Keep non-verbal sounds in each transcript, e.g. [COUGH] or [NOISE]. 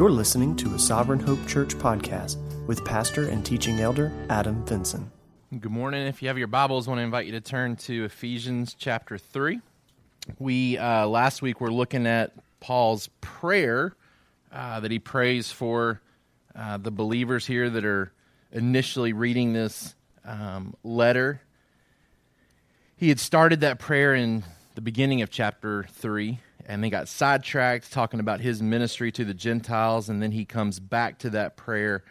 You're listening to a Sovereign Hope Church podcast with pastor and teaching elder Adam Vinson. Good morning. If you have your Bibles, I want to invite you to turn to Ephesians chapter 3. We, uh, last week, were looking at Paul's prayer uh, that he prays for uh, the believers here that are initially reading this um, letter. He had started that prayer in the beginning of chapter 3 and they got sidetracked talking about his ministry to the Gentiles, and then he comes back to that prayer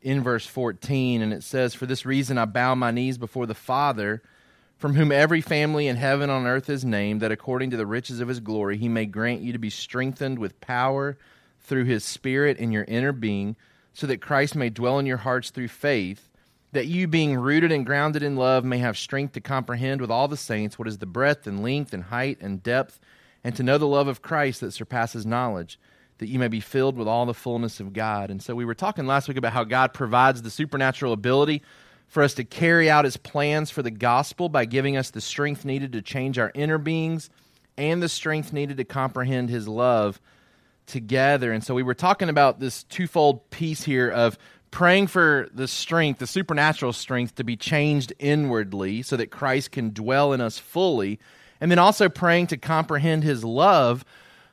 in verse 14, and it says, For this reason I bow my knees before the Father, from whom every family in heaven on earth is named, that according to the riches of his glory he may grant you to be strengthened with power through his Spirit in your inner being, so that Christ may dwell in your hearts through faith, that you, being rooted and grounded in love, may have strength to comprehend with all the saints what is the breadth and length and height and depth and to know the love of Christ that surpasses knowledge, that you may be filled with all the fullness of God. And so we were talking last week about how God provides the supernatural ability for us to carry out his plans for the gospel by giving us the strength needed to change our inner beings and the strength needed to comprehend his love together. And so we were talking about this twofold piece here of praying for the strength, the supernatural strength to be changed inwardly so that Christ can dwell in us fully and then also praying to comprehend his love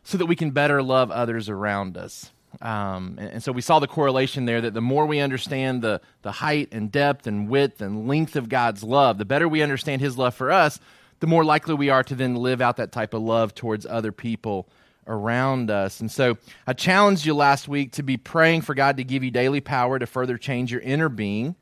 so that we can better love others around us. Um, and, and, so we saw the correlation there that the more we understand the, the height and depth and width and length of God's love, the better we understand his love for us, the more likely we are to then live out that type of love towards other people around us. And so I challenged you last week to be praying for God to give you daily power to further change your inner being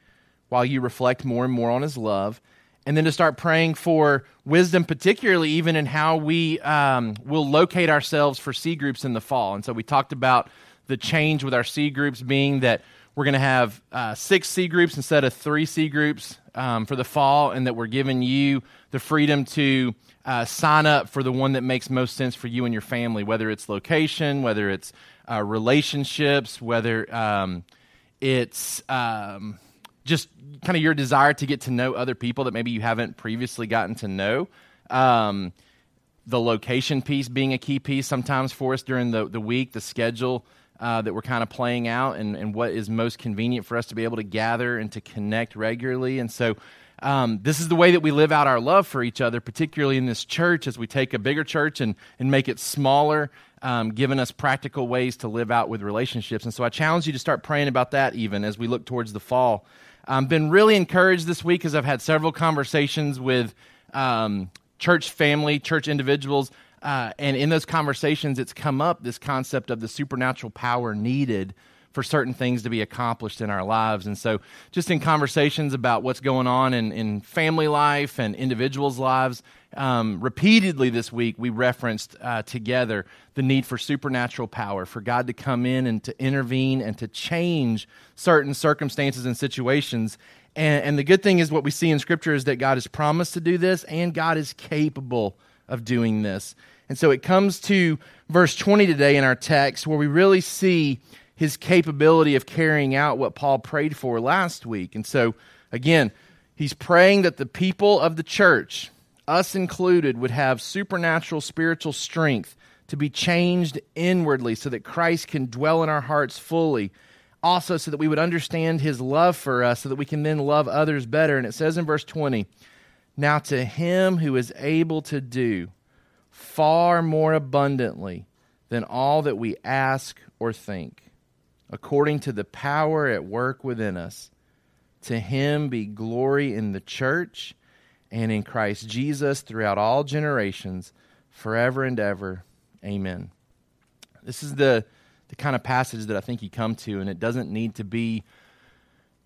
while you reflect more and more on his love and then to start praying for wisdom, particularly even in how we um, will locate ourselves for C groups in the fall. And so we talked about the change with our C groups being that we're going to have uh, six C groups instead of three C groups um, for the fall, and that we're giving you the freedom to uh, sign up for the one that makes most sense for you and your family, whether it's location, whether it's uh, relationships, whether um, it's um, just kind of your desire to get to know other people that maybe you haven't previously gotten to know. Um, the location piece being a key piece sometimes for us during the, the week, the schedule uh, that we're kind of playing out, and, and what is most convenient for us to be able to gather and to connect regularly. And so, um, this is the way that we live out our love for each other, particularly in this church, as we take a bigger church and, and make it smaller, um, giving us practical ways to live out with relationships. And so, I challenge you to start praying about that even as we look towards the fall. I've been really encouraged this week as I've had several conversations with um, church family, church individuals, uh, and in those conversations, it's come up this concept of the supernatural power needed for certain things to be accomplished in our lives. And so, just in conversations about what's going on in, in family life and individuals' lives, um, repeatedly this week we referenced uh, together the need for supernatural power, for God to come in and to intervene and to change certain circumstances and situations. And, and the good thing is, what we see in Scripture is that God has promised to do this, and God is capable of doing this. And so it comes to verse 20 today in our text where we really see his capability of carrying out what Paul prayed for last week. And so, again, he's praying that the people of the church, us included, would have supernatural spiritual strength to be changed inwardly so that Christ can dwell in our hearts fully. Also, so that we would understand his love for us, so that we can then love others better. And it says in verse 20, Now to him who is able to do far more abundantly than all that we ask or think, according to the power at work within us, to him be glory in the church and in Christ Jesus throughout all generations, forever and ever. Amen. This is the, the kind of passage that I think you come to, and it doesn't need to be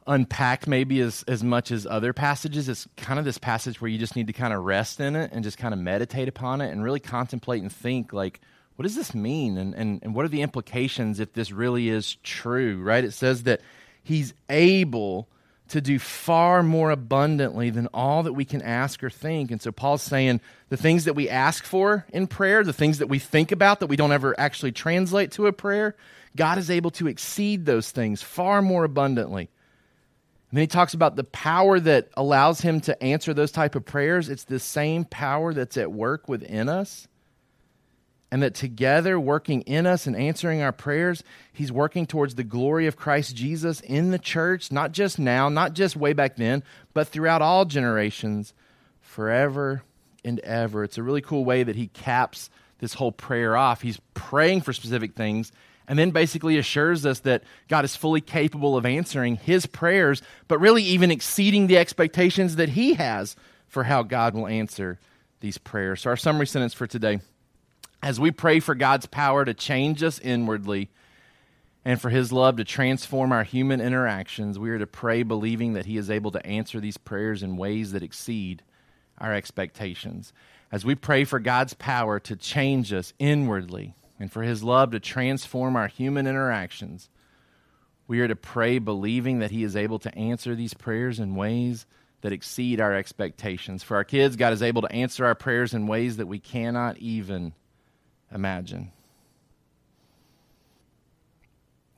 unpacked maybe as, as much as other passages. It's kind of this passage where you just need to kind of rest in it and just kind of meditate upon it and really contemplate and think, like, what does this mean? And, and, and what are the implications if this really is true, right? It says that he's able to do far more abundantly than all that we can ask or think. And so Paul's saying the things that we ask for in prayer, the things that we think about that we don't ever actually translate to a prayer, God is able to exceed those things far more abundantly. And then he talks about the power that allows him to answer those type of prayers. It's the same power that's at work within us. And that together, working in us and answering our prayers, He's working towards the glory of Christ Jesus in the church, not just now, not just way back then, but throughout all generations, forever and ever. It's a really cool way that He caps this whole prayer off. He's praying for specific things and then basically assures us that God is fully capable of answering his prayers, but really even exceeding the expectations that he has for how God will answer these prayers. So, our summary sentence for today as we pray for God's power to change us inwardly and for his love to transform our human interactions, we are to pray believing that he is able to answer these prayers in ways that exceed our expectations. As we pray for God's power to change us inwardly and for his love to transform our human interactions, we are to pray believing that he is able to answer these prayers in ways that exceed our expectations. For our kids, God is able to answer our prayers in ways that we cannot even imagine.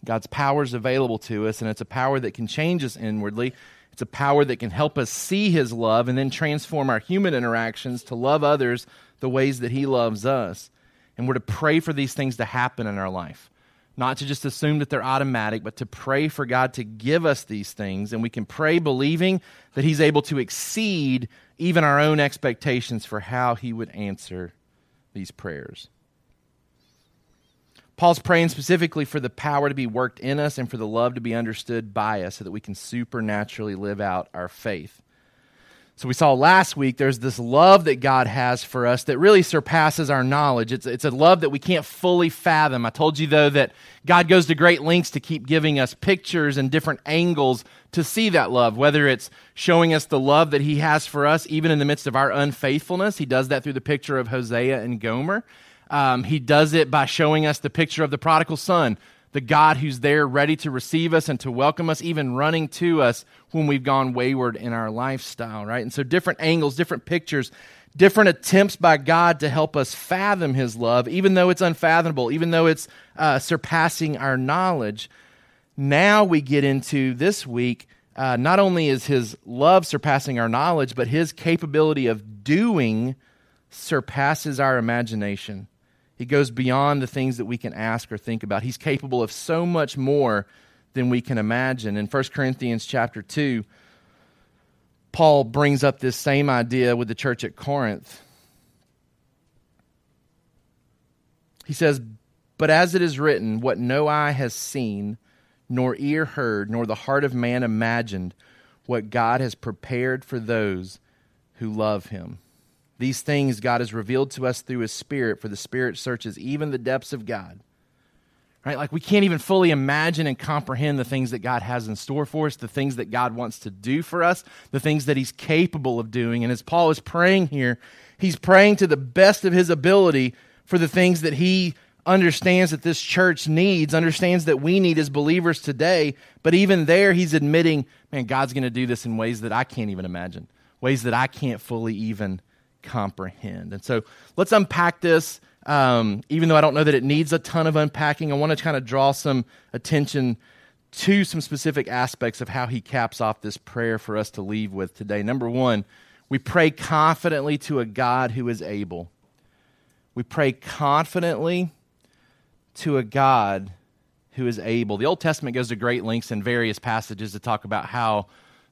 God's power is available to us, and it's a power that can change us inwardly. It's a power that can help us see His love and then transform our human interactions to love others the ways that He loves us. And we're to pray for these things to happen in our life. Not to just assume that they're automatic, but to pray for God to give us these things. And we can pray believing that He's able to exceed even our own expectations for how He would answer these prayers. Paul's praying specifically for the power to be worked in us and for the love to be understood by us so that we can supernaturally live out our faith. So we saw last week there's this love that God has for us that really surpasses our knowledge. It's, it's a love that we can't fully fathom. I told you, though, that God goes to great lengths to keep giving us pictures and different angles to see that love, whether it's showing us the love that He has for us, even in the midst of our unfaithfulness. He does that through the picture of Hosea and Gomer. Um, he does it by showing us the picture of the prodigal son, the God who's there ready to receive us and to welcome us, even running to us when we've gone wayward in our lifestyle, right? And so, different angles, different pictures, different attempts by God to help us fathom His love, even though it's unfathomable, even though it's uh, surpassing our knowledge. Now we get into this week. Uh, not only is his love surpassing our knowledge, but his capability of doing surpasses our imagination. He goes beyond the things that we can ask or think about. He's capable of so much more than we can imagine. In 1 Corinthians chapter 2, Paul brings up this same idea with the church at Corinth. He says, But as it is written, what no eye has seen, nor ear heard, nor the heart of man imagined, what God has prepared for those who love him. These things God has revealed to us through his Spirit, for the Spirit searches even the depths of God. Right? Like we can't even fully imagine and comprehend the things that God has in store for us, the things that God wants to do for us, the things that he's capable of doing. And as Paul is praying here, he's praying to the best of his ability for the things that he understands that this church needs, understands that we need as believers today. But even there, he's admitting, man, God's going to do this in ways that I can't even imagine, ways that I can't fully even comprehend. And so let's unpack this. Um, even though I don't know that it needs a ton of unpacking, I want to kind of draw some attention to some specific aspects of how he caps off this prayer for us to leave with today. Number one, we pray confidently to a God who is able. We pray confidently to a God who is able. The Old Testament goes to great lengths in various passages to talk about how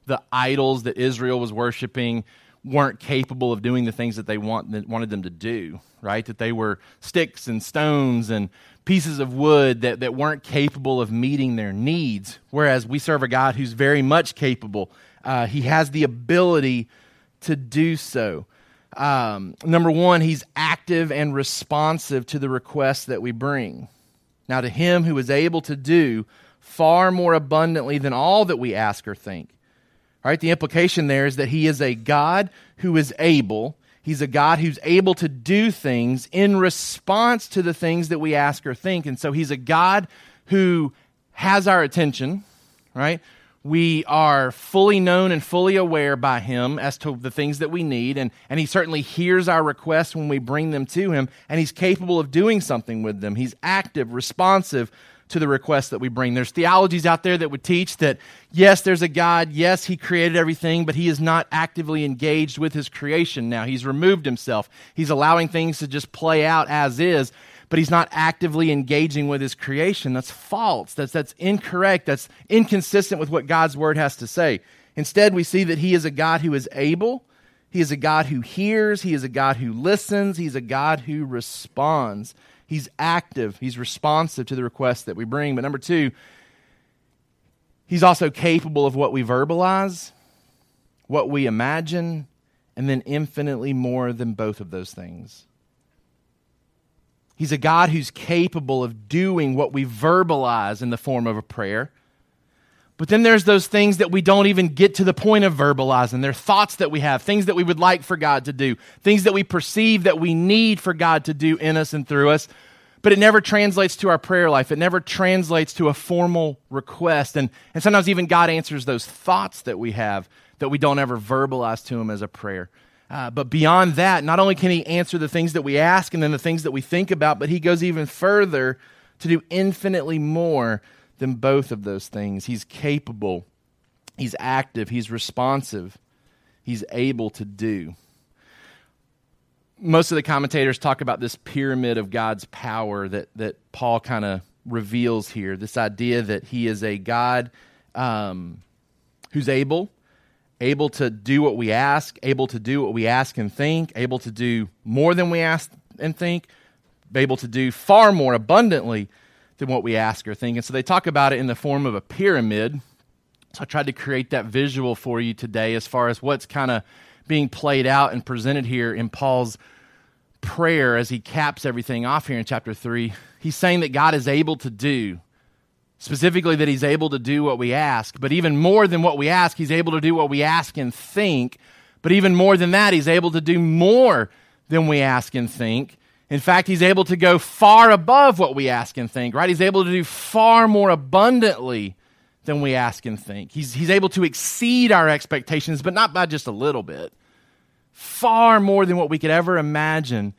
the idols that Israel was worshiping weren't capable of doing the things that they want, that wanted them to do, right? That they were sticks and stones and pieces of wood that, that weren't capable of meeting their needs. Whereas we serve a God who's very much capable. Uh, he has the ability to do so. Um, number one, he's active and responsive to the requests that we bring. Now, to him who is able to do far more abundantly than all that we ask or think all right, the implication there is that he is a God who is able. He's a God who's able to do things in response to the things that we ask or think. And so he's a God who has our attention, right? We are fully known and fully aware by Him as to the things that we need, and, and He certainly hears our requests when we bring them to Him, and He's capable of doing something with them. He's active, responsive to the requests that we bring. There's theologies out there that would teach that, yes, there's a God, yes, He created everything, but He is not actively engaged with His creation now. He's removed Himself, He's allowing things to just play out as is but he's not actively engaging with his creation. That's false. That's, that's incorrect. That's inconsistent with what God's word has to say. Instead, we see that he is a God who is able, he is a God who hears, he is a God who listens, he's a God who responds. He's active, he's responsive to the requests that we bring. But number two, he's also capable of what we verbalize, what we imagine, and then infinitely more than both of those things. He's a God who's capable of doing what we verbalize in the form of a prayer. But then there's those things that we don't even get to the point of verbalizing. They're thoughts that we have, things that we would like for God to do, things that we perceive that we need for God to do in us and through us. But it never translates to our prayer life. It never translates to a formal request. And, and sometimes even God answers those thoughts that we have that we don't ever verbalize to Him as a prayer. Uh, but beyond that, not only can he answer the things that we ask and then the things that we think about, but he goes even further to do infinitely more than both of those things. He's capable, he's active, he's responsive, he's able to do. Most of the commentators talk about this pyramid of God's power that, that Paul kind of reveals here this idea that he is a God um, who's able able to do what we ask, able to do what we ask and think, able to do more than we ask and think, able to do far more abundantly than what we ask or think. And so they talk about it in the form of a pyramid. So I tried to create that visual for you today as far as what's kind of being played out and presented here in Paul's prayer as he caps everything off here in chapter 3. He's saying that God is able to do Specifically, that he's able to do what we ask. But even more than what we ask, he's able to do what we ask and think. But even more than that, he's able to do more than we ask and think. In fact, he's able to go far above what we ask and think, right? He's able to do far more abundantly than we ask and think. He's, he's able to exceed our expectations, but not by just a little bit. Far more than what we could ever imagine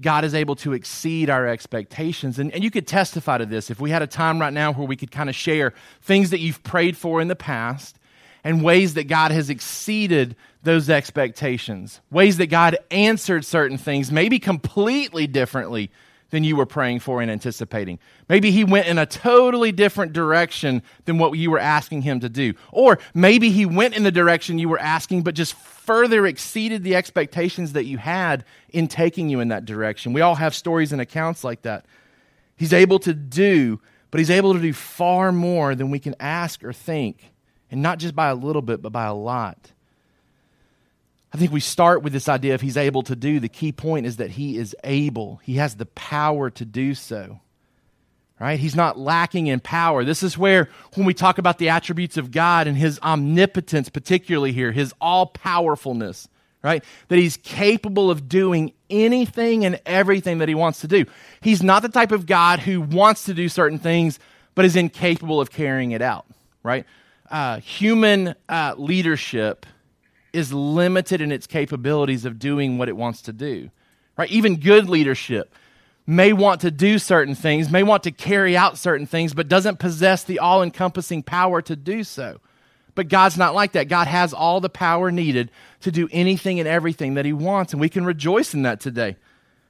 God is able to exceed our expectations. And, and you could testify to this if we had a time right now where we could kind of share things that you've prayed for in the past and ways that God has exceeded those expectations, ways that God answered certain things, maybe completely differently than you were praying for and anticipating. Maybe he went in a totally different direction than what you were asking him to do. Or maybe he went in the direction you were asking, but just further exceeded the expectations that you had in taking you in that direction. We all have stories and accounts like that. He's able to do, but he's able to do far more than we can ask or think. And not just by a little bit, but by a lot. I think we start with this idea of he's able to do. The key point is that he is able, he has the power to do so. Right? He's not lacking in power. This is where, when we talk about the attributes of God and his omnipotence, particularly here, his all powerfulness, right? That he's capable of doing anything and everything that he wants to do. He's not the type of God who wants to do certain things, but is incapable of carrying it out, right? Uh, human uh, leadership is limited in its capabilities of doing what it wants to do. Right? Even good leadership may want to do certain things, may want to carry out certain things, but doesn't possess the all encompassing power to do so. But God's not like that. God has all the power needed to do anything and everything that He wants, and we can rejoice in that today.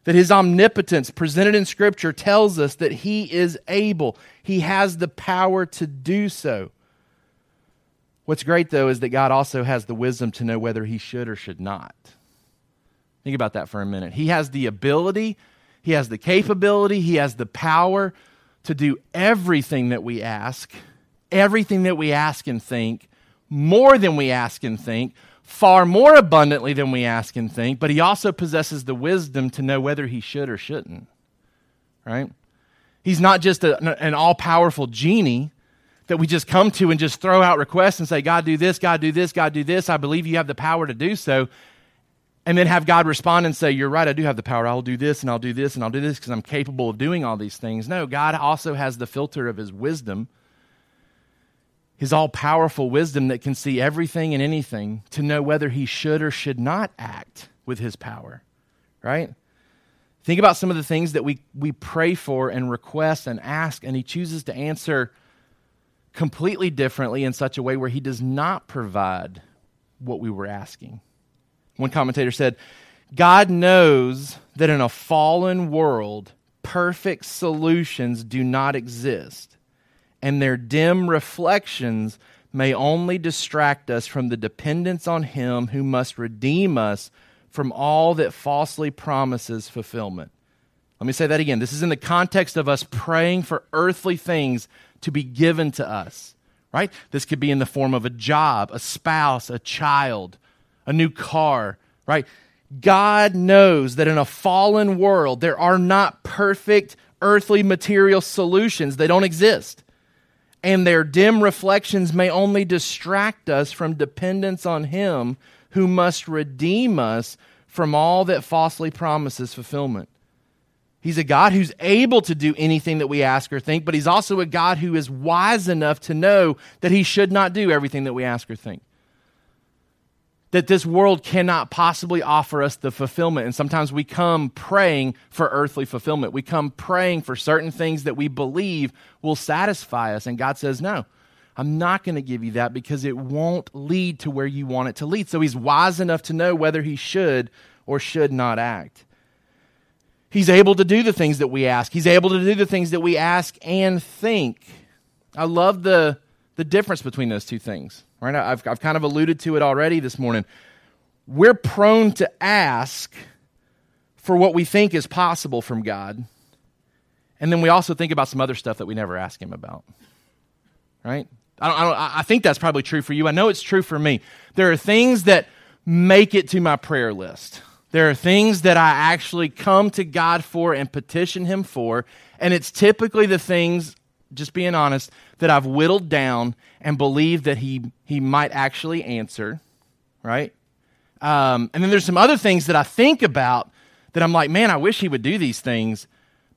That His omnipotence presented in Scripture tells us that He is able, He has the power to do so. What's great, though, is that God also has the wisdom to know whether he should or should not. Think about that for a minute. He has the ability, he has the capability, he has the power to do everything that we ask, everything that we ask and think, more than we ask and think, far more abundantly than we ask and think, but he also possesses the wisdom to know whether he should or shouldn't. Right? He's not just a, an all powerful genie that we just come to and just throw out requests and say, God, do this, God, do this, God, do this. I believe you have the power to do so. And then have God respond and say, You're right, I do have the power. I'll do this and I'll do this and I'll do this because I'm capable of doing all these things. No, God also has the filter of His wisdom, his all powerful wisdom that can see everything and anything to know whether he should or should not act with his power, right? Think about some of the things that we, we pray for and request and ask, and he chooses to answer completely differently in such a way where he does not provide what we were asking. One commentator said, God knows that in a fallen world, perfect solutions do not exist and their dim reflections may only distract us from the dependence on Him who must redeem us from all that falsely promises fulfillment. Let me say that again. This is in the context of us praying for earthly things to be given to us, right? This could be in the form of a job, a spouse, a child, a new car, right? God knows that in a fallen world, there are not perfect earthly material solutions, they don't exist and their dim reflections may only distract us from dependence on Him who must redeem us from all that falsely promises fulfillment. He's a God who's able to do anything that we ask or think, but He's also a God who is wise enough to know that He should not do everything that we ask or think that this world cannot possibly offer us the fulfillment. And sometimes we come praying for earthly fulfillment. We come praying for certain things that we believe will satisfy us. And God says, No, I'm not going to give you that because it won't lead to where you want it to lead. So He's wise enough to know whether He should or should not act. He's able to do the things that we ask, He's able to do the things that we ask and think. I love the, the difference between those two things. Right? I've, I've kind of alluded to it already this morning. We're prone to ask for what we think is possible from God. And then we also think about some other stuff that we never ask Him about. Right? I, don't, I, don't, I think that's probably true for you. I know it's true for me. There are things that make it to my prayer list. There are things that I actually come to God for and petition Him for. And it's typically the things just being honest, that I've whittled down and believe that he, he might actually answer, right? Um, and then there's some other things that I think about that I'm like, man, I wish he would do these things,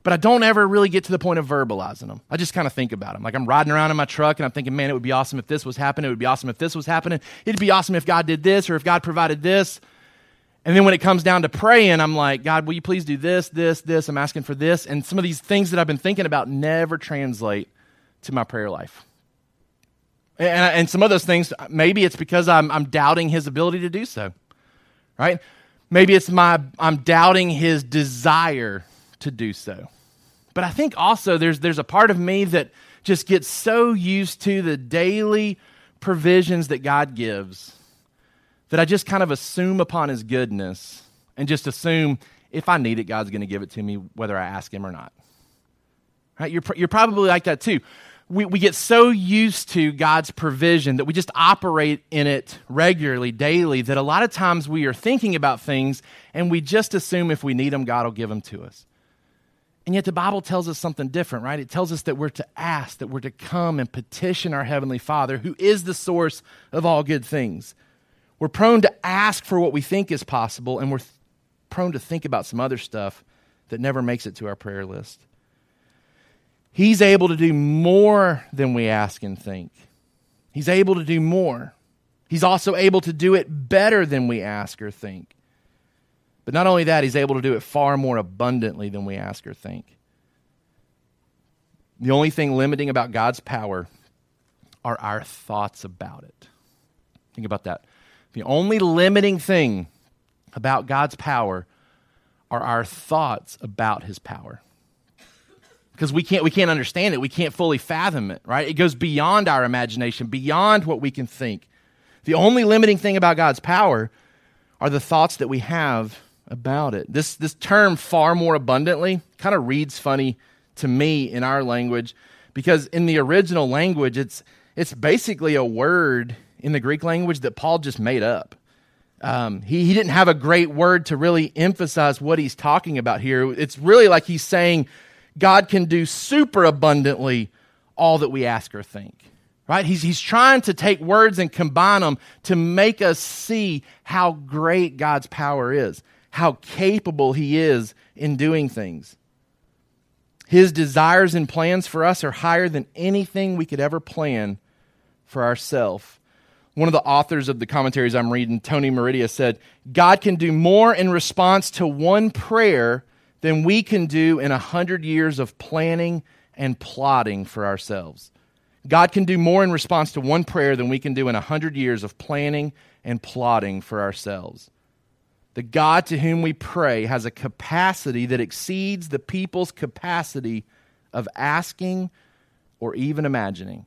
but I don't ever really get to the point of verbalizing them. I just kind of think about them. Like I'm riding around in my truck and I'm thinking, man, it would be awesome if this was happening. It would be awesome if this was happening. It'd be awesome if God did this or if God provided this. And then when it comes down to praying, I'm like, God, will you please do this, this, this? I'm asking for this. And some of these things that I've been thinking about never translate to my prayer life. And, and some of those things, maybe it's because I'm, I'm doubting his ability to do so, right? Maybe it's my, I'm doubting his desire to do so. But I think also there's, there's a part of me that just gets so used to the daily provisions that God gives that I just kind of assume upon his goodness and just assume if I need it, God's going to give it to me, whether I ask him or not. Right? You're, you're probably like that too. We, we get so used to God's provision that we just operate in it regularly, daily, that a lot of times we are thinking about things and we just assume if we need them, God will give them to us. And yet the Bible tells us something different, right? It tells us that we're to ask, that we're to come and petition our Heavenly Father, who is the source of all good things. We're prone to ask for what we think is possible, and we're th- prone to think about some other stuff that never makes it to our prayer list. He's able to do more than we ask and think. He's able to do more. He's also able to do it better than we ask or think. But not only that, he's able to do it far more abundantly than we ask or think. The only thing limiting about God's power are our thoughts about it. Think about that. The only limiting thing about God's power are our thoughts about his power. Because we can't, we can't understand it. We can't fully fathom it, right? It goes beyond our imagination, beyond what we can think. The only limiting thing about God's power are the thoughts that we have about it. This, this term, far more abundantly, kind of reads funny to me in our language because in the original language, it's, it's basically a word in the Greek language that Paul just made up. Um, he, he didn't have a great word to really emphasize what he's talking about here. It's really like he's saying God can do super abundantly all that we ask or think. Right? He's, he's trying to take words and combine them to make us see how great God's power is, how capable He is in doing things. His desires and plans for us are higher than anything we could ever plan for ourselves. One of the authors of the commentaries I'm reading, Tony Merida, said, God can do more in response to one prayer than we can do in a hundred years of planning and plotting for ourselves. God can do more in response to one prayer than we can do in a hundred years of planning and plotting for ourselves. The God to whom we pray has a capacity that exceeds the people's capacity of asking or even imagining.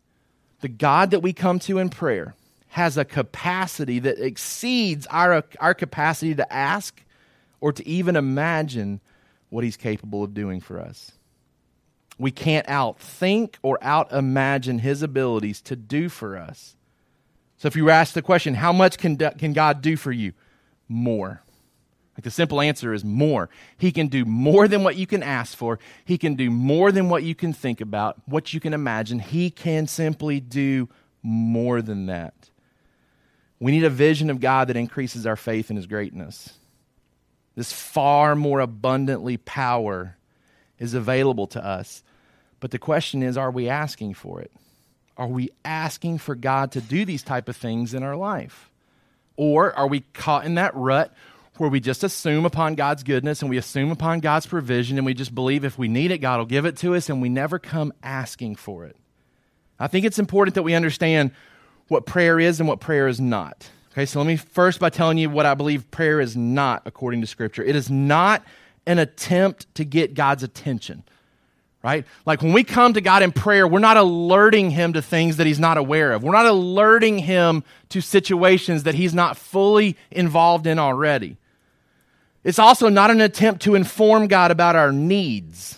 The God that we come to in prayer has a capacity that exceeds our, our capacity to ask or to even imagine what he's capable of doing for us. We can't outthink or out imagine his abilities to do for us. So if you ask the question, how much can, can God do for you? More. Like the simple answer is more. He can do more than what you can ask for. He can do more than what you can think about, what you can imagine. He can simply do more than that. We need a vision of God that increases our faith in His greatness. This far more abundantly power is available to us. But the question is are we asking for it? Are we asking for God to do these type of things in our life? Or are we caught in that rut where we just assume upon God's goodness and we assume upon God's provision and we just believe if we need it, God will give it to us and we never come asking for it? I think it's important that we understand what prayer is and what prayer is not. Okay, so let me first by telling you what I believe prayer is not according to Scripture. It is not an attempt to get God's attention, right? Like when we come to God in prayer, we're not alerting Him to things that He's not aware of. We're not alerting Him to situations that He's not fully involved in already. It's also not an attempt to inform God about our needs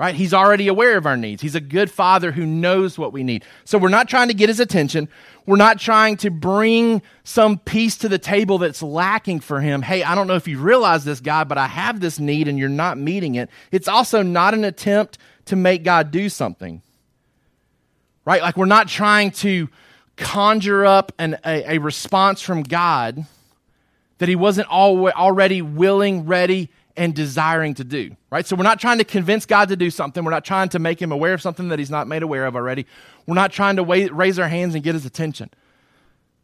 right? He's already aware of our needs. He's a good father who knows what we need. So we're not trying to get his attention. We're not trying to bring some piece to the table that's lacking for him. Hey, I don't know if you realize this, God, but I have this need and you're not meeting it. It's also not an attempt to make God do something, right? Like we're not trying to conjure up an, a, a response from God that he wasn't already willing, ready, and desiring to do, right? So we're not trying to convince God to do something. We're not trying to make him aware of something that he's not made aware of already. We're not trying to wait, raise our hands and get his attention.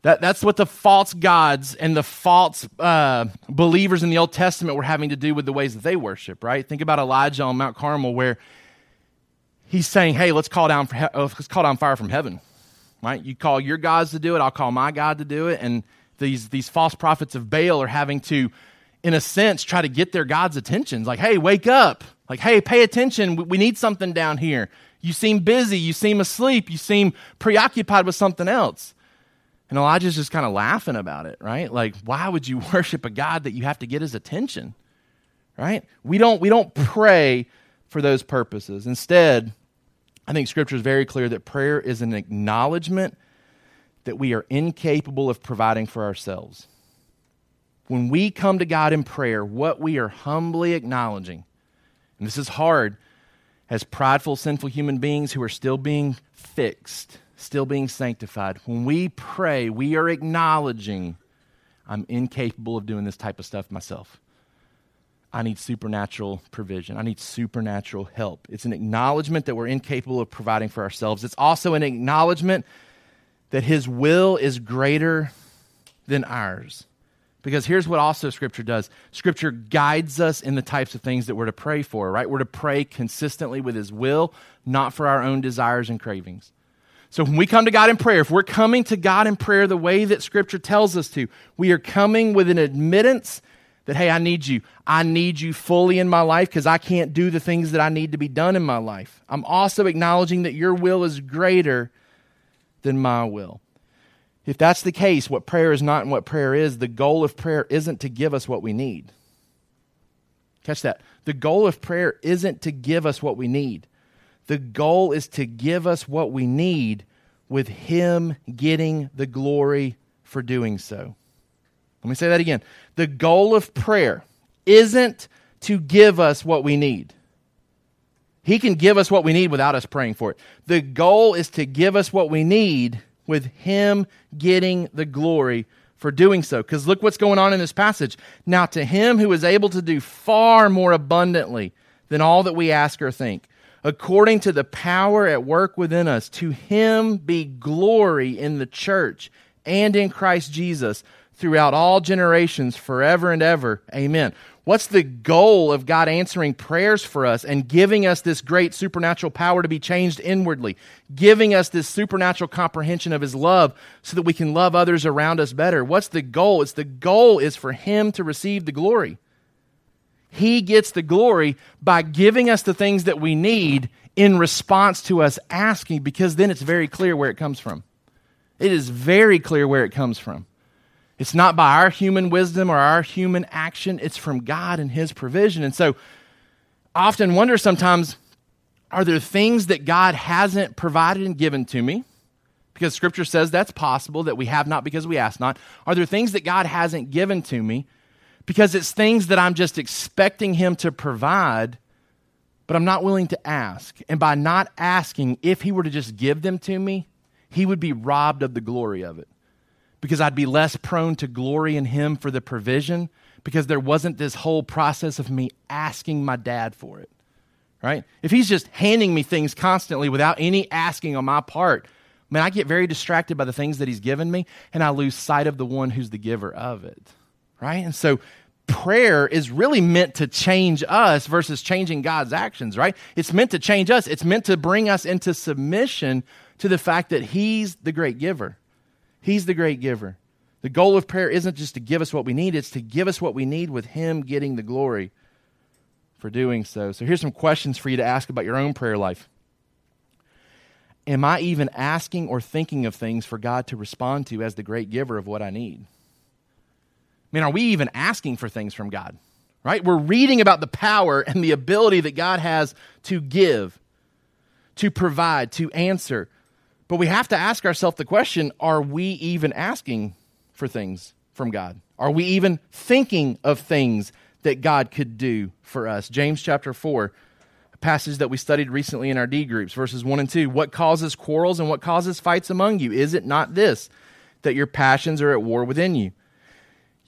That, that's what the false gods and the false uh, believers in the Old Testament were having to do with the ways that they worship, right? Think about Elijah on Mount Carmel where he's saying, hey, let's call down, he- uh, let's call down fire from heaven, right? You call your gods to do it, I'll call my God to do it. And these, these false prophets of Baal are having to in a sense, try to get their God's attention. Like, hey, wake up. Like, hey, pay attention. We need something down here. You seem busy. You seem asleep. You seem preoccupied with something else. And Elijah's just kind of laughing about it, right? Like, why would you [LAUGHS] worship a God that you have to get his attention? Right? We don't, we don't pray for those purposes. Instead, I think scripture is very clear that prayer is an acknowledgement that we are incapable of providing for ourselves when we come to God in prayer, what we are humbly acknowledging, and this is hard as prideful, sinful human beings who are still being fixed, still being sanctified, when we pray, we are acknowledging I'm incapable of doing this type of stuff myself. I need supernatural provision. I need supernatural help. It's an acknowledgement that we're incapable of providing for ourselves. It's also an acknowledgement that His will is greater than ours. Because here's what also Scripture does Scripture guides us in the types of things that we're to pray for, right? We're to pray consistently with His will, not for our own desires and cravings. So when we come to God in prayer, if we're coming to God in prayer the way that Scripture tells us to, we are coming with an admittance that, hey, I need you. I need you fully in my life because I can't do the things that I need to be done in my life. I'm also acknowledging that your will is greater than my will. If that's the case, what prayer is not and what prayer is, the goal of prayer isn't to give us what we need. Catch that. The goal of prayer isn't to give us what we need. The goal is to give us what we need with Him getting the glory for doing so. Let me say that again. The goal of prayer isn't to give us what we need. He can give us what we need without us praying for it. The goal is to give us what we need with him getting the glory for doing so. Because look what's going on in this passage. Now, to him who is able to do far more abundantly than all that we ask or think, according to the power at work within us. To him be glory in the church and in Christ Jesus throughout all generations, forever and ever. Amen. What's the goal of God answering prayers for us and giving us this great supernatural power to be changed inwardly, giving us this supernatural comprehension of His love so that we can love others around us better? What's the goal? It's the goal is for Him to receive the glory. He gets the glory by giving us the things that we need in response to us asking, because then it's very clear where it comes from. It is very clear where it comes from. It's not by our human wisdom or our human action, it's from God and His provision. And so I often wonder sometimes are there things that God hasn't provided and given to me? Because Scripture says that's possible, that we have not because we ask not. Are there things that God hasn't given to me? Because it's things that I'm just expecting Him to provide, but I'm not willing to ask. And by not asking, if He were to just give them to me, He would be robbed of the glory of it because I'd be less prone to glory in Him for the provision because there wasn't this whole process of me asking my dad for it. Right? If He's just handing me things constantly without any asking on my part, man, I get very distracted by the things that He's given me and I lose sight of the one who's the giver of it. Right? And so prayer is really meant to change us versus changing God's actions, right? It's meant to change us. It's meant to bring us into submission to the fact that He's the great giver. He's the great giver. The goal of prayer isn't just to give us what we need, it's to give us what we need with Him getting the glory for doing so. So here's some questions for you to ask about your own prayer life. Am I even asking or thinking of things for God to respond to as the great giver of what I need? I mean, are we even asking for things from God? Right? We're reading about the power and the ability that God has to give, to provide, to answer. But we have to ask ourselves the question are we even asking for things from God? Are we even thinking of things that God could do for us? James chapter 4, a passage that we studied recently in our D groups, verses 1 and 2. What causes quarrels and what causes fights among you? Is it not this, that your passions are at war within you?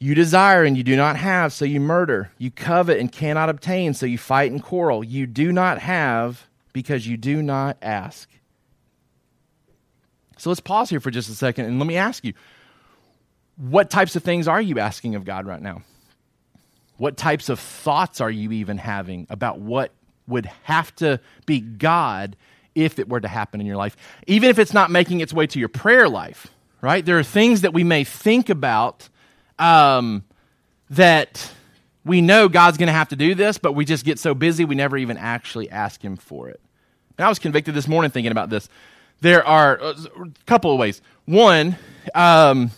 You desire and you do not have, so you murder. You covet and cannot obtain, so you fight and quarrel. You do not have because you do not ask. So let's pause here for just a second and let me ask you what types of things are you asking of God right now? What types of thoughts are you even having about what would have to be God if it were to happen in your life? Even if it's not making its way to your prayer life, right? There are things that we may think about um, that we know God's going to have to do this, but we just get so busy we never even actually ask Him for it. And I was convicted this morning thinking about this there are a couple of ways. One, um,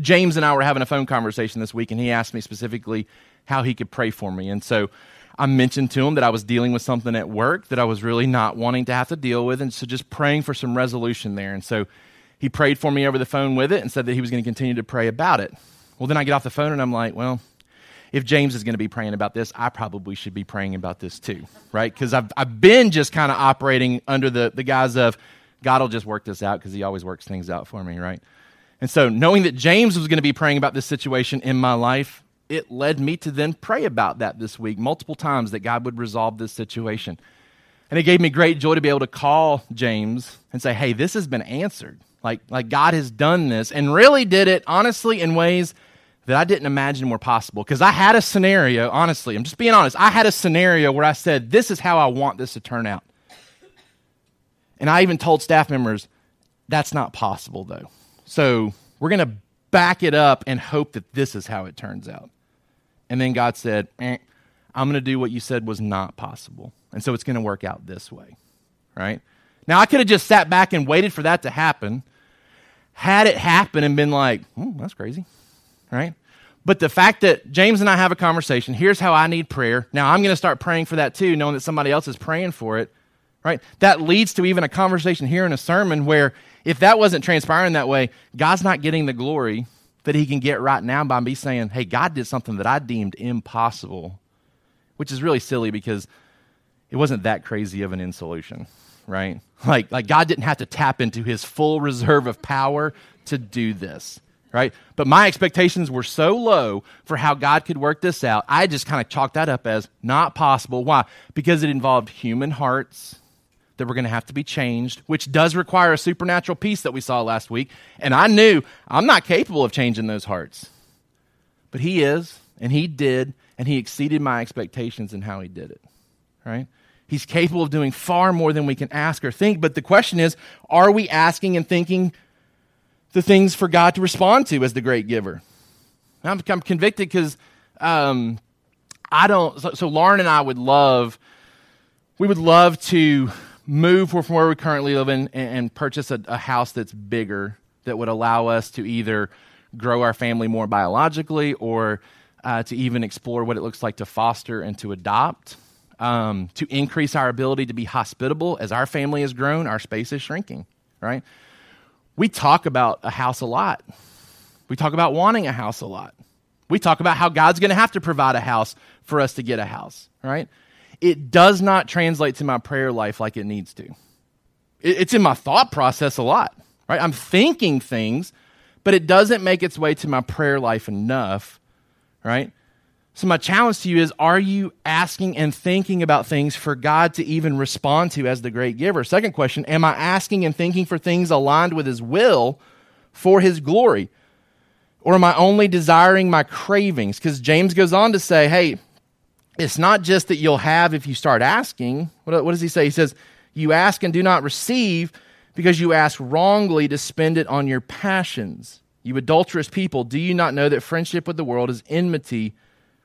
James and I were having a phone conversation this week, and he asked me specifically how he could pray for me. And so I mentioned to him that I was dealing with something at work that I was really not wanting to have to deal with, and so just praying for some resolution there. And so he prayed for me over the phone with it and said that he was going to continue to pray about it. Well, then I get off the phone and I'm like, well, if James is going to be praying about this, I probably should be praying about this too, right? Because I've, I've been just kind of operating under the, the guise of God will just work this out because he always works things out for me, right? And so knowing that James was going to be praying about this situation in my life, it led me to then pray about that this week multiple times that God would resolve this situation. And it gave me great joy to be able to call James and say, hey, this has been answered. Like, like God has done this and really did it, honestly, in ways that I didn't imagine were possible. Because I had a scenario, honestly, I'm just being honest. I had a scenario where I said, This is how I want this to turn out. And I even told staff members, That's not possible, though. So we're going to back it up and hope that this is how it turns out. And then God said, eh, I'm going to do what you said was not possible. And so it's going to work out this way. Right? Now, I could have just sat back and waited for that to happen. Had it happen and been like, oh, that's crazy right? But the fact that James and I have a conversation, here's how I need prayer. Now I'm going to start praying for that too, knowing that somebody else is praying for it, right? That leads to even a conversation here in a sermon where if that wasn't transpiring that way, God's not getting the glory that he can get right now by me saying, hey, God did something that I deemed impossible, which is really silly because it wasn't that crazy of an in solution, right? [LAUGHS] Like, like God didn't have to tap into his full reserve of power to do this. Right? But my expectations were so low for how God could work this out. I just kind of chalked that up as not possible. Why? Because it involved human hearts that were going to have to be changed, which does require a supernatural peace that we saw last week. And I knew I'm not capable of changing those hearts. But He is, and He did, and He exceeded my expectations in how He did it, right? He's capable of doing far more than we can ask or think. But the question is are we asking and thinking the things for God to respond to as the great giver. I'm, I'm convicted because um, I don't. So, so, Lauren and I would love, we would love to move from where we currently live in and, and purchase a, a house that's bigger that would allow us to either grow our family more biologically or uh, to even explore what it looks like to foster and to adopt. Um, to increase our ability to be hospitable as our family has grown, our space is shrinking, right? We talk about a house a lot. We talk about wanting a house a lot. We talk about how God's going to have to provide a house for us to get a house, right? It does not translate to my prayer life like it needs to. It's in my thought process a lot, right? I'm thinking things, but it doesn't make its way to my prayer life enough, right? So, my challenge to you is are you asking and thinking about things for God to even respond to as the great giver? Second question Am I asking and thinking for things aligned with His will for His glory? Or am I only desiring my cravings? Because James goes on to say, hey, it's not just that you'll have if you start asking. What, what does he say? He says, You ask and do not receive because you ask wrongly to spend it on your passions. You adulterous people, do you not know that friendship with the world is enmity?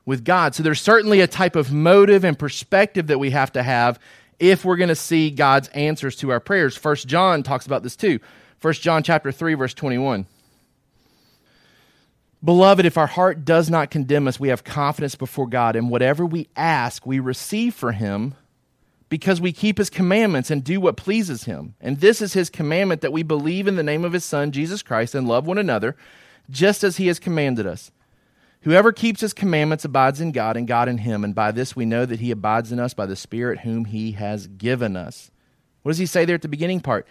With God. So there's certainly a type of motive and perspective that we have to have if we're going to see God's answers to our prayers. First John talks about this too. First John chapter 3 verse 21. Beloved, if our heart does not condemn us, we have confidence before God, and whatever we ask, we receive for him because we keep his commandments and do what pleases him. And this is his commandment that we believe in the name of his son Jesus Christ and love one another just as he has commanded us. Whoever keeps his commandments abides in God, and God in him. And by this we know that he abides in us by the Spirit whom he has given us. What does he say there at the beginning part?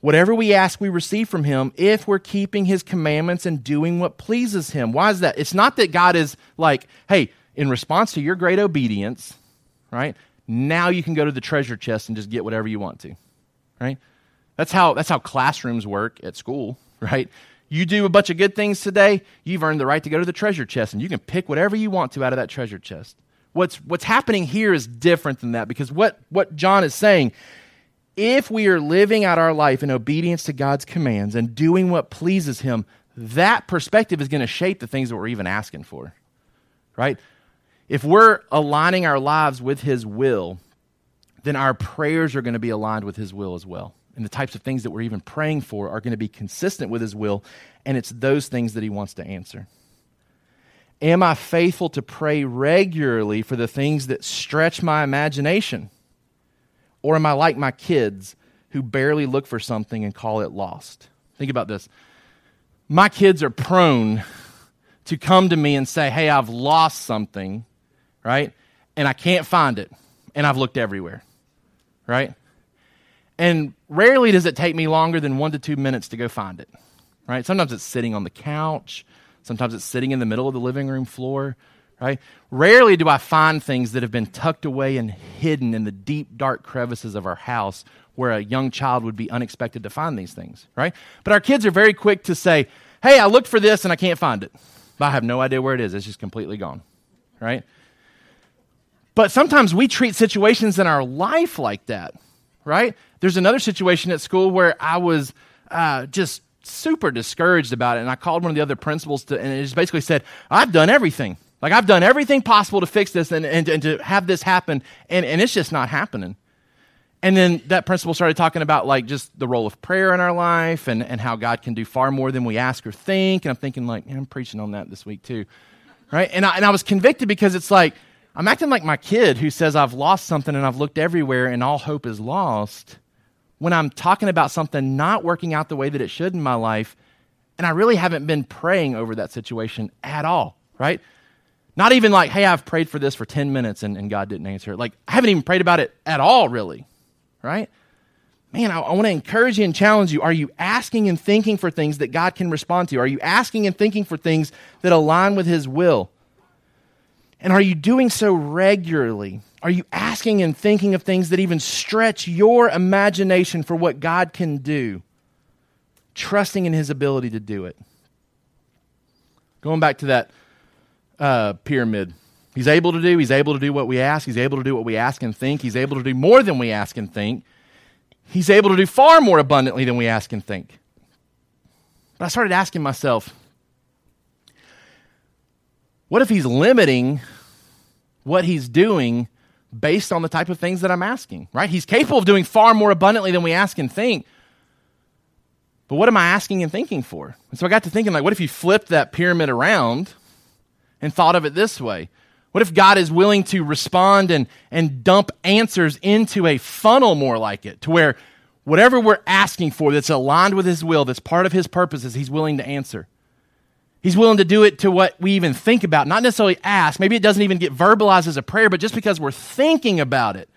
Whatever we ask, we receive from him if we're keeping his commandments and doing what pleases him. Why is that? It's not that God is like, hey, in response to your great obedience, right? Now you can go to the treasure chest and just get whatever you want to, right? That's how, that's how classrooms work at school, [LAUGHS] right? You do a bunch of good things today, you've earned the right to go to the treasure chest, and you can pick whatever you want to out of that treasure chest. What's, what's happening here is different than that because what, what John is saying, if we are living out our life in obedience to God's commands and doing what pleases Him, that perspective is going to shape the things that we're even asking for, right? If we're aligning our lives with His will, then our prayers are going to be aligned with His will as well and the types of things that we're even praying for are going to be consistent with His will, and it's those things that He wants to answer. Am I faithful to pray regularly for the things that stretch my imagination? Or am I like my kids who barely look for something and call it lost? Think about this. My kids are prone to come to me and say, Hey, I've lost something, right? And I can't find it. And I've looked everywhere, right? And rarely does it take me longer than one to two minutes to go find it. Right? Sometimes it's sitting on the couch. Sometimes it's sitting in the middle of the living room floor. Right? Rarely do I find things that have been tucked away and hidden in the deep, dark crevices of our house where a young child would be unexpected to find these things. Right? But our kids are very quick to say, hey, I looked for this and I can't find it. But I have no idea where it is. It's just completely gone. Right? But sometimes we treat situations in our life like that right? There's another situation at school where I was uh, just super discouraged about it, and I called one of the other principals to, and it just basically said, "I've done everything. Like I've done everything possible to fix this and, and, and to have this happen, and, and it's just not happening." And then that principal started talking about like just the role of prayer in our life and, and how God can do far more than we ask or think. And I'm thinking like, I'm preaching on that this week too. Right. And I, and I was convicted because it's like, I'm acting like my kid who says I've lost something and I've looked everywhere and all hope is lost when I'm talking about something not working out the way that it should in my life and I really haven't been praying over that situation at all, right? Not even like, hey, I've prayed for this for 10 minutes and, and God didn't answer it. Like, I haven't even prayed about it at all, really, right? man, I, I want to encourage you and challenge you. Are you asking and thinking for things that God can respond to? Are you asking and thinking for things that align with His will? And are you doing so regularly? Are you asking and thinking of things that even stretch your imagination for what God can do? Trusting in His ability to do it. Going back to that uh, pyramid. He's able to do, he's able to do what we ask, he's able to do what we ask and think, he's able to do more than we ask and think. He's able to do far more abundantly than we ask and think. But I started asking myself, what if he's limiting what he's doing based on the type of things that I'm asking, right? He's capable of doing far more abundantly than we ask and think. But what am I asking and thinking for? And so I got to thinking, like, what if you flipped that pyramid around and thought of it this way? What if God is willing to respond and, and dump answers into a funnel more like it, to where whatever we're asking for that's aligned with His will, that's part of His purposes, He's willing to answer? He's willing to do it to what we even think about, not necessarily ask. Maybe it doesn't even get verbalized as a prayer, but just because we're thinking about it,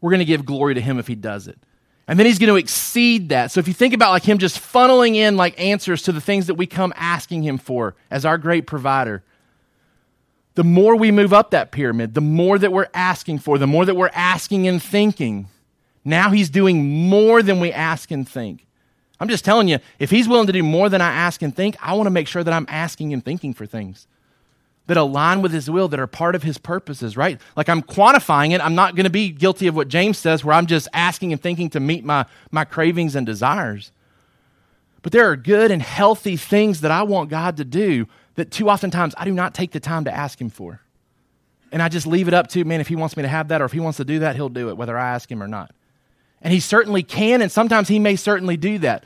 we're going to give glory to Him if He does it. And then He's going to exceed that. So if you think about like Him just funneling in like answers to the things that we come asking Him for as our great provider, the more we move up that pyramid, the more that we're asking for, the more that we're asking and thinking. Now He's doing more than we ask and think. I'm just telling you, if he's willing to do more than I ask and think, I want to make sure that I'm asking and thinking for things that align with his will, that are part of his purposes, right? Like I'm quantifying it. I'm not going to be guilty of what James says, where I'm just asking and thinking to meet my, my cravings and desires. But there are good and healthy things that I want God to do that too often times I do not take the time to ask him for. And I just leave it up to, man, if he wants me to have that or if he wants to do that, he'll do it, whether I ask him or not. And he certainly can, and sometimes he may certainly do that.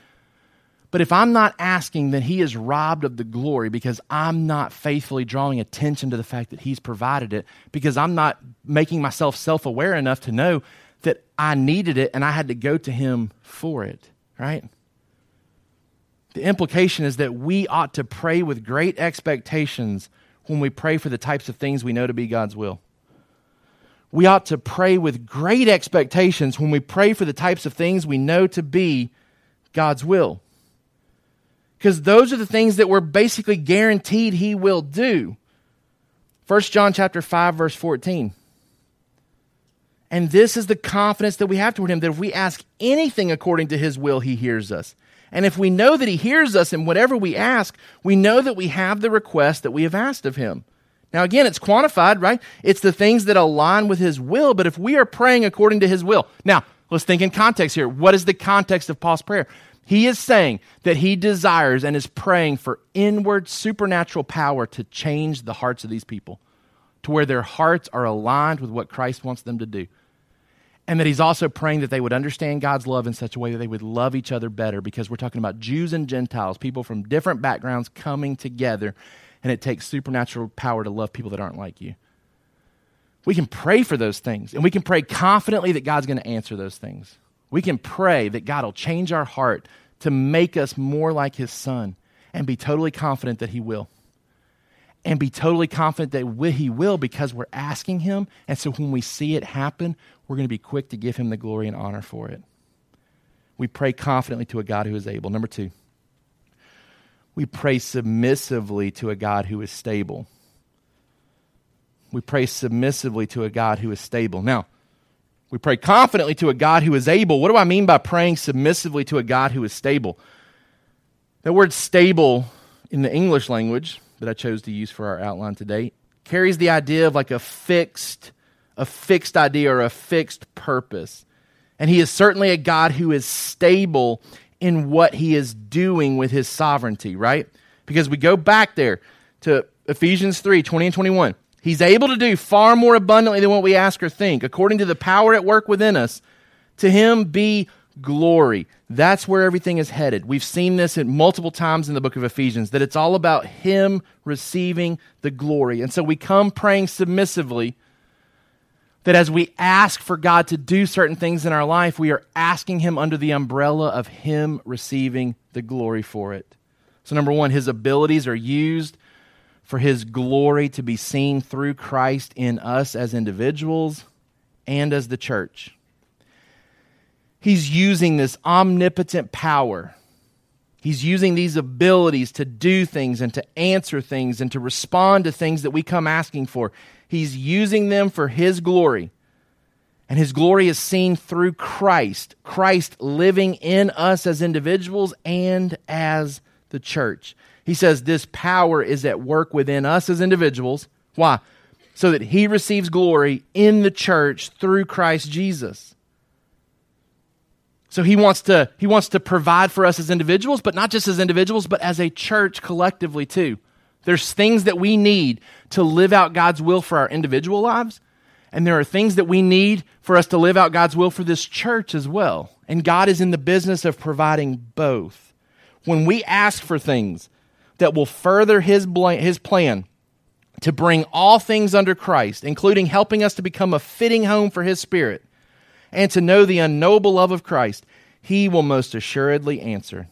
But if I'm not asking, then he is robbed of the glory because I'm not faithfully drawing attention to the fact that he's provided it, because I'm not making myself self aware enough to know that I needed it and I had to go to him for it, right? The implication is that we ought to pray with great expectations when we pray for the types of things we know to be God's will we ought to pray with great expectations when we pray for the types of things we know to be God's will. Because those are the things that we're basically guaranteed he will do. 1 John chapter 5 verse 14. And this is the confidence that we have toward him that if we ask anything according to his will, he hears us. And if we know that he hears us in whatever we ask, we know that we have the request that we have asked of him. Now, again, it's quantified, right? It's the things that align with His will, but if we are praying according to His will. Now, let's think in context here. What is the context of Paul's prayer? He is saying that he desires and is praying for inward supernatural power to change the hearts of these people to where their hearts are aligned with what Christ wants them to do. And that he's also praying that they would understand God's love in such a way that they would love each other better because we're talking about Jews and Gentiles, people from different backgrounds coming together and it takes supernatural power to love people that aren't like you. We can pray for those things, and we can pray confidently that God's going to answer those things. We can pray that God will change our heart to make us more like His Son and be totally confident that He will. And be totally confident that He will because we're asking Him. And so when we see it happen, we're going to be quick to give Him the glory and honor for it. We pray confidently to a God who is able. Number two, we pray submissively to a God who is stable. We pray submissively to a God who is stable. Now, we pray confidently to a God who is able. What do I mean by praying submissively to a God who is stable? The word stable in the English language that I chose to use for our outline today carries the idea of like a fixed a fixed idea or a fixed purpose. And he is certainly a God who is stable in what he is doing with his sovereignty, right? Because we go back there to Ephesians 3 20 and 21. He's able to do far more abundantly than what we ask or think, according to the power at work within us. To him be glory. That's where everything is headed. We've seen this at multiple times in the book of Ephesians, that it's all about him receiving the glory. And so we come praying submissively that as we ask for God to do certain things in our life, we are asking Him under the umbrella of Him receiving the glory for it. So, number one, His abilities are used for His glory to be seen through Christ in us as individuals and as the church. He's using this omnipotent power. He's using these abilities to do things and to answer things and to respond to things that we come asking for. He's using them for His glory. And His glory is seen through Christ, Christ living in us as individuals and as the church. He says this power is at work within us as individuals. Why? So that He receives glory in the church through Christ Jesus. So he wants to he wants to provide for us as individuals, but not just as individuals, but as a church collectively too. There's things that we need to live out God's will for our individual lives, and there are things that we need for us to live out God's will for this church as well. And God is in the business of providing both. When we ask for things that will further his, his plan to bring all things under Christ, including helping us to become a fitting home for his spirit, and to know the unknowable love of Christ, he will most assuredly answer.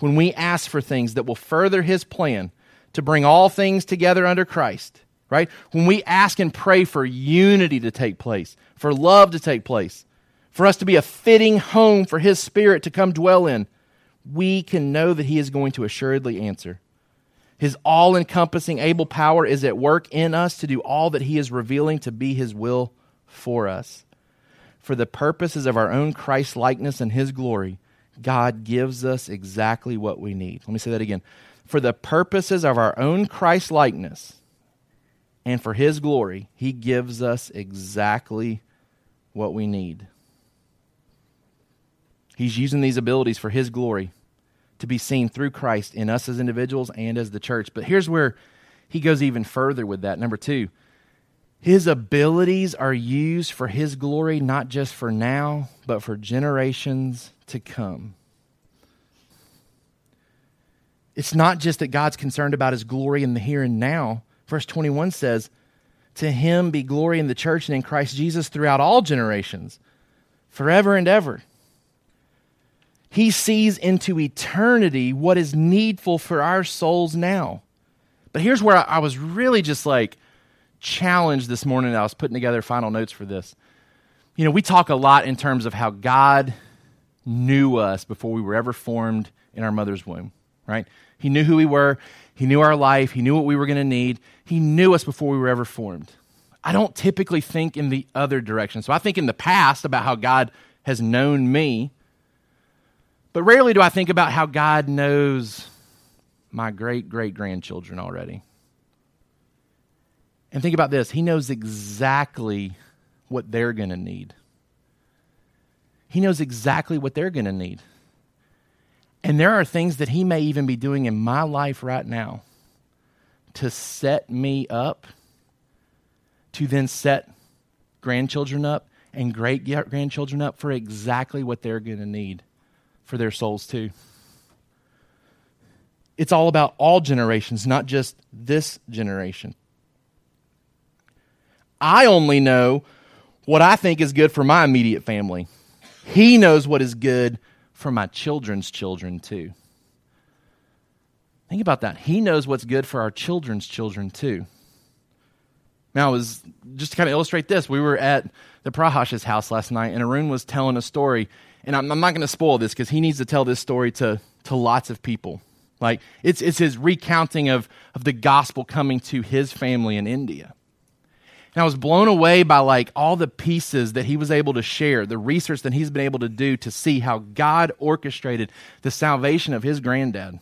When we ask for things that will further his plan to bring all things together under Christ, right? When we ask and pray for unity to take place, for love to take place, for us to be a fitting home for his spirit to come dwell in, we can know that he is going to assuredly answer. His all encompassing able power is at work in us to do all that he is revealing to be his will for us for the purposes of our own Christ likeness and His glory, God gives us exactly what we need. Let me say that again. For the purposes of our own Christ likeness and for His glory, He gives us exactly what we need. He's using these abilities for His glory to be seen through Christ in us as individuals and as the church. But here's where He goes even further with that. Number two, his abilities are used for His glory, not just for now, but for generations to come. It's not just that God's concerned about His glory in the here and now. Verse 21 says, To Him be glory in the church and in Christ Jesus throughout all generations, forever and ever. He sees into eternity what is needful for our souls now. But here's where I was really just like, challenged this morning. I was putting together final notes for this. You know, we talk a lot in terms of how God knew us before we were ever formed in our mother's womb, right? He knew who we were, He knew our life, He knew what we were going to need. He knew us before we were ever formed. I don't typically think in the other direction. So I think in the past about how God has known me, but rarely do I think about how God knows my great great grandchildren already. And think about this He knows exactly what they're going to need. He knows exactly what they're going to need. And there are things that He may even be doing in my life right now to set me up, to then set grandchildren up and great grandchildren up for exactly what they're going to need for their souls, too. It's all about all generations, not just this generation. I only know what I think is good for my immediate family. He knows what is good for my children's children, too. Think about that. He knows what's good for our children's children, too. Now, was just to kind of illustrate this, we were at the Prakash's house last night, and Arun was telling a story. And I'm, I'm not going to spoil this because he needs to tell this story to, to lots of people. Like, it's, it's his recounting of, of the gospel coming to his family in India. And I was blown away by like all the pieces that he was able to share, the research that he's been able to do to see how God orchestrated the salvation of his granddad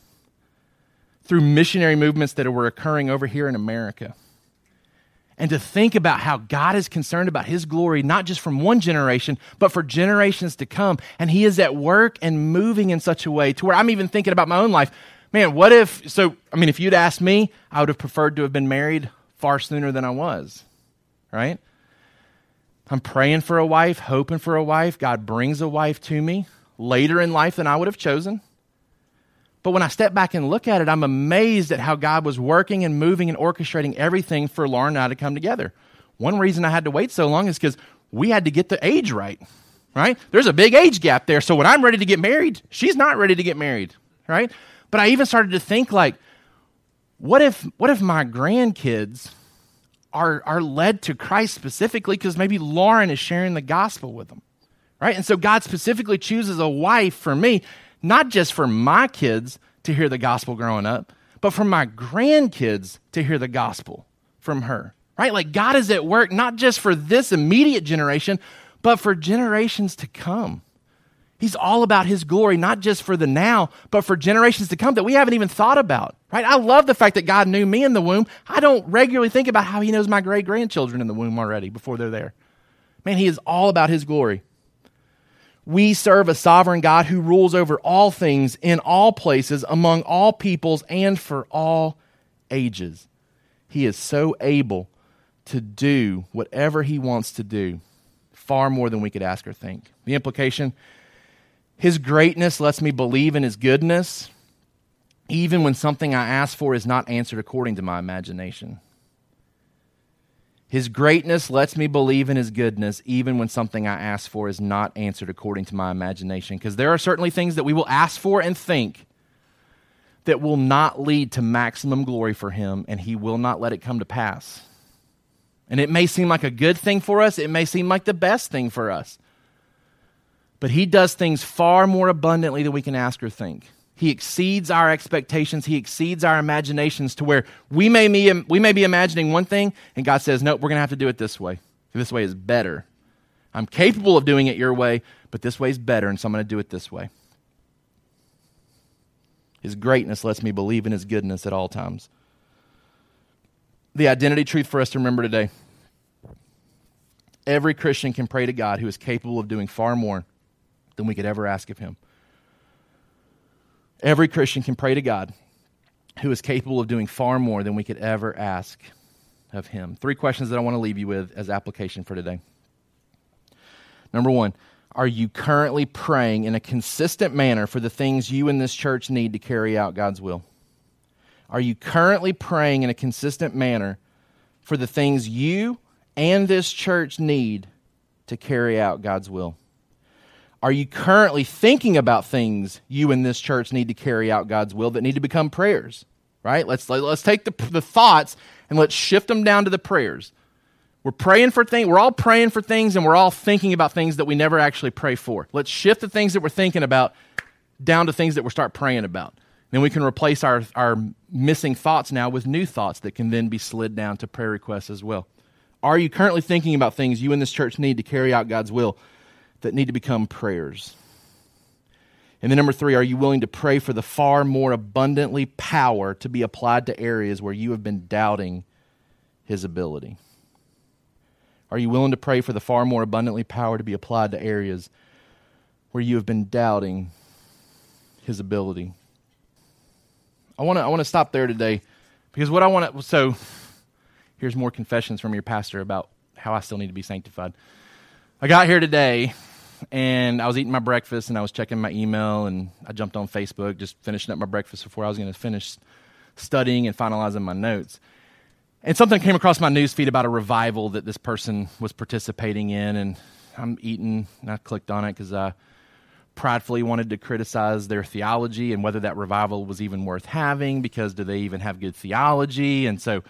through missionary movements that were occurring over here in America. And to think about how God is concerned about his glory, not just from one generation, but for generations to come. And he is at work and moving in such a way to where I'm even thinking about my own life. Man, what if, so, I mean, if you'd asked me, I would have preferred to have been married far sooner than I was right? I'm praying for a wife, hoping for a wife. God brings a wife to me later in life than I would have chosen. But when I step back and look at it, I'm amazed at how God was working and moving and orchestrating everything for Lauren and I to come together. One reason I had to wait so long is because we had to get the age right, right? There's a big age gap there. So when I'm ready to get married, she's not ready to get married, right? But I even started to think like, what if what if my grandkids are, are led to Christ specifically because maybe Lauren is sharing the gospel with them, right? And so God specifically chooses a wife for me, not just for my kids to hear the gospel growing up, but for my grandkids to hear the gospel from her, right? Like God is at work not just for this immediate generation, but for generations to come. He's all about his glory, not just for the now, but for generations to come that we haven't even thought about, right? I love the fact that God knew me in the womb. I don't regularly think about how he knows my great grandchildren in the womb already before they're there. Man, he is all about his glory. We serve a sovereign God who rules over all things in all places, among all peoples, and for all ages. He is so able to do whatever he wants to do, far more than we could ask or think. The implication his greatness lets me believe in His goodness, even when something I ask for is not answered according to my imagination. His greatness lets me believe in His goodness, even when something I ask for is not answered according to my imagination. Because there are certainly things that we will ask for and think that will not lead to maximum glory for Him, and He will not let it come to pass. And it may seem like a good thing for us, it may seem like the best thing for us. But he does things far more abundantly than we can ask or think. He exceeds our expectations. He exceeds our imaginations to where we may be, we may be imagining one thing, and God says, Nope, we're going to have to do it this way. This way is better. I'm capable of doing it your way, but this way is better, and so I'm going to do it this way. His greatness lets me believe in His goodness at all times. The identity truth for us to remember today every Christian can pray to God who is capable of doing far more than we could ever ask of him. Every Christian can pray to God who is capable of doing far more than we could ever ask of him. Three questions that I want to leave you with as application for today. Number one, are you currently praying in a consistent manner for the things you in this church need to carry out God's will? Are you currently praying in a consistent manner for the things you and this church need to carry out God's will? Are you currently thinking about things you in this church need to carry out God's will that need to become prayers? Right? Let's let's take the, the thoughts and let's shift them down to the prayers. We're praying for things, we're all praying for things, and we're all thinking about things that we never actually pray for. Let's shift the things that we're thinking about down to things that we start praying about. Then we can replace our, our missing thoughts now with new thoughts that can then be slid down to prayer requests as well. Are you currently thinking about things you in this church need to carry out God's will? That need to become prayers. And then, number three, are you willing to pray for the far more abundantly power to be applied to areas where you have been doubting his ability? Are you willing to pray for the far more abundantly power to be applied to areas where you have been doubting his ability? I want to I want to stop there today because what I want to so here's more confessions from your pastor about how I still need to be sanctified. I got here today and I was eating my breakfast and I was checking my email and I jumped on Facebook, just finishing up my breakfast before I was going to finish studying and finalizing my notes. And something came across my newsfeed about a revival that this person was participating in, and I'm eating, and I clicked on it because I pridefully wanted to criticize their theology and whether that revival was even worth having because do they even have good theology? And so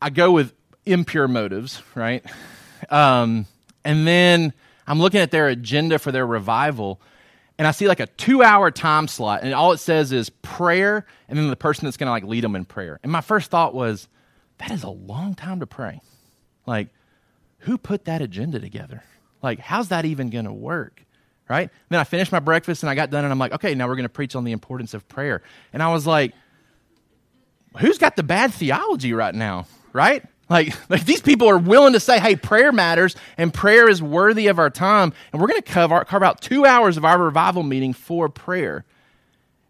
I go with impure motives, right? Um, and then I'm looking at their agenda for their revival, and I see like a two hour time slot, and all it says is prayer, and then the person that's going to like lead them in prayer. And my first thought was, that is a long time to pray. Like, who put that agenda together? Like, how's that even going to work? Right? Then I finished my breakfast and I got done, and I'm like, okay, now we're going to preach on the importance of prayer. And I was like, who's got the bad theology right now? Right? Like, [LAUGHS] like these people are willing to say, hey, prayer matters and prayer is worthy of our time. And we're going to carve, carve out two hours of our revival meeting for prayer.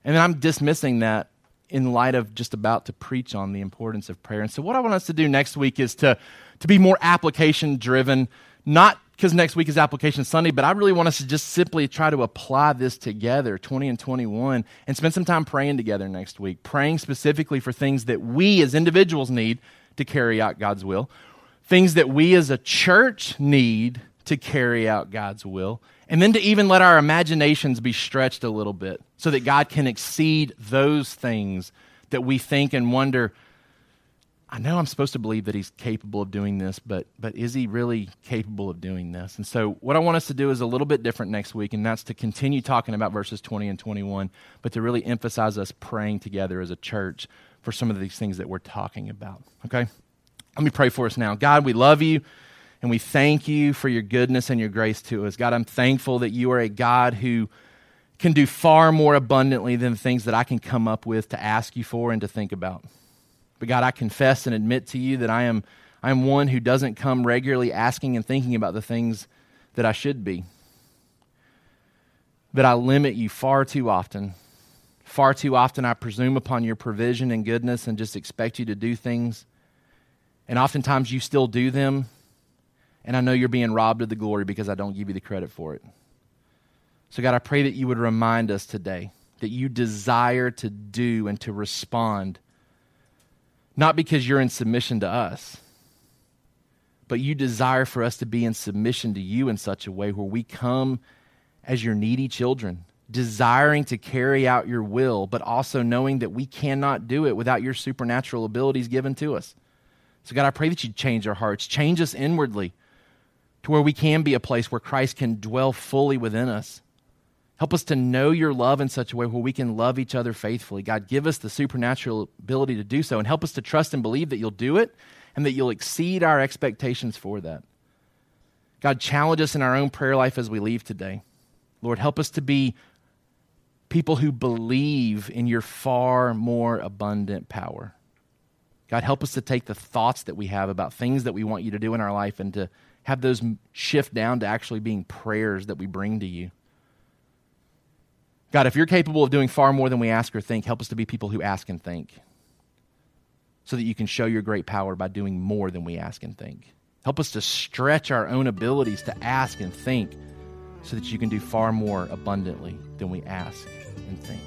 And then I'm dismissing that in light of just about to preach on the importance of prayer. And so, what I want us to do next week is to, to be more application driven, not because next week is application Sunday, but I really want us to just simply try to apply this together, 20 and 21, and spend some time praying together next week, praying specifically for things that we as individuals need to carry out God's will, things that we as a church need to carry out God's will, and then to even let our imaginations be stretched a little bit so that God can exceed those things that we think and wonder I know I'm supposed to believe that he's capable of doing this, but but is he really capable of doing this? And so what I want us to do is a little bit different next week, and that's to continue talking about verses 20 and 21, but to really emphasize us praying together as a church for some of these things that we're talking about. Okay? Let me pray for us now. God, we love you and we thank you for your goodness and your grace to us. God, I'm thankful that you are a God who can do far more abundantly than the things that I can come up with to ask you for and to think about. But God, I confess and admit to you that I am, I am one who doesn't come regularly asking and thinking about the things that I should be. That I limit you far too often. Far too often, I presume upon your provision and goodness and just expect you to do things. And oftentimes, you still do them. And I know you're being robbed of the glory because I don't give you the credit for it. So, God, I pray that you would remind us today that you desire to do and to respond not because you're in submission to us, but you desire for us to be in submission to you in such a way where we come as your needy children, desiring to carry out your will, but also knowing that we cannot do it without your supernatural abilities given to us. So, God, I pray that you change our hearts, change us inwardly to where we can be a place where Christ can dwell fully within us Help us to know your love in such a way where we can love each other faithfully. God, give us the supernatural ability to do so and help us to trust and believe that you'll do it and that you'll exceed our expectations for that. God, challenge us in our own prayer life as we leave today. Lord, help us to be people who believe in your far more abundant power. God, help us to take the thoughts that we have about things that we want you to do in our life and to have those shift down to actually being prayers that we bring to you. God, if you're capable of doing far more than we ask or think, help us to be people who ask and think so that you can show your great power by doing more than we ask and think. Help us to stretch our own abilities to ask and think so that you can do far more abundantly than we ask and think.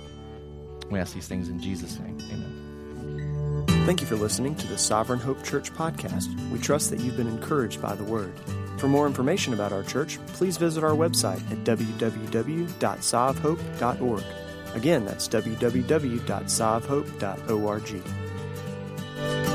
We ask these things in Jesus' name. Amen. Thank you for listening to the Sovereign Hope Church podcast. We trust that you've been encouraged by the word. For more information about our church, please visit our website at www.sovhope.org. Again, that's www.sovhope.org.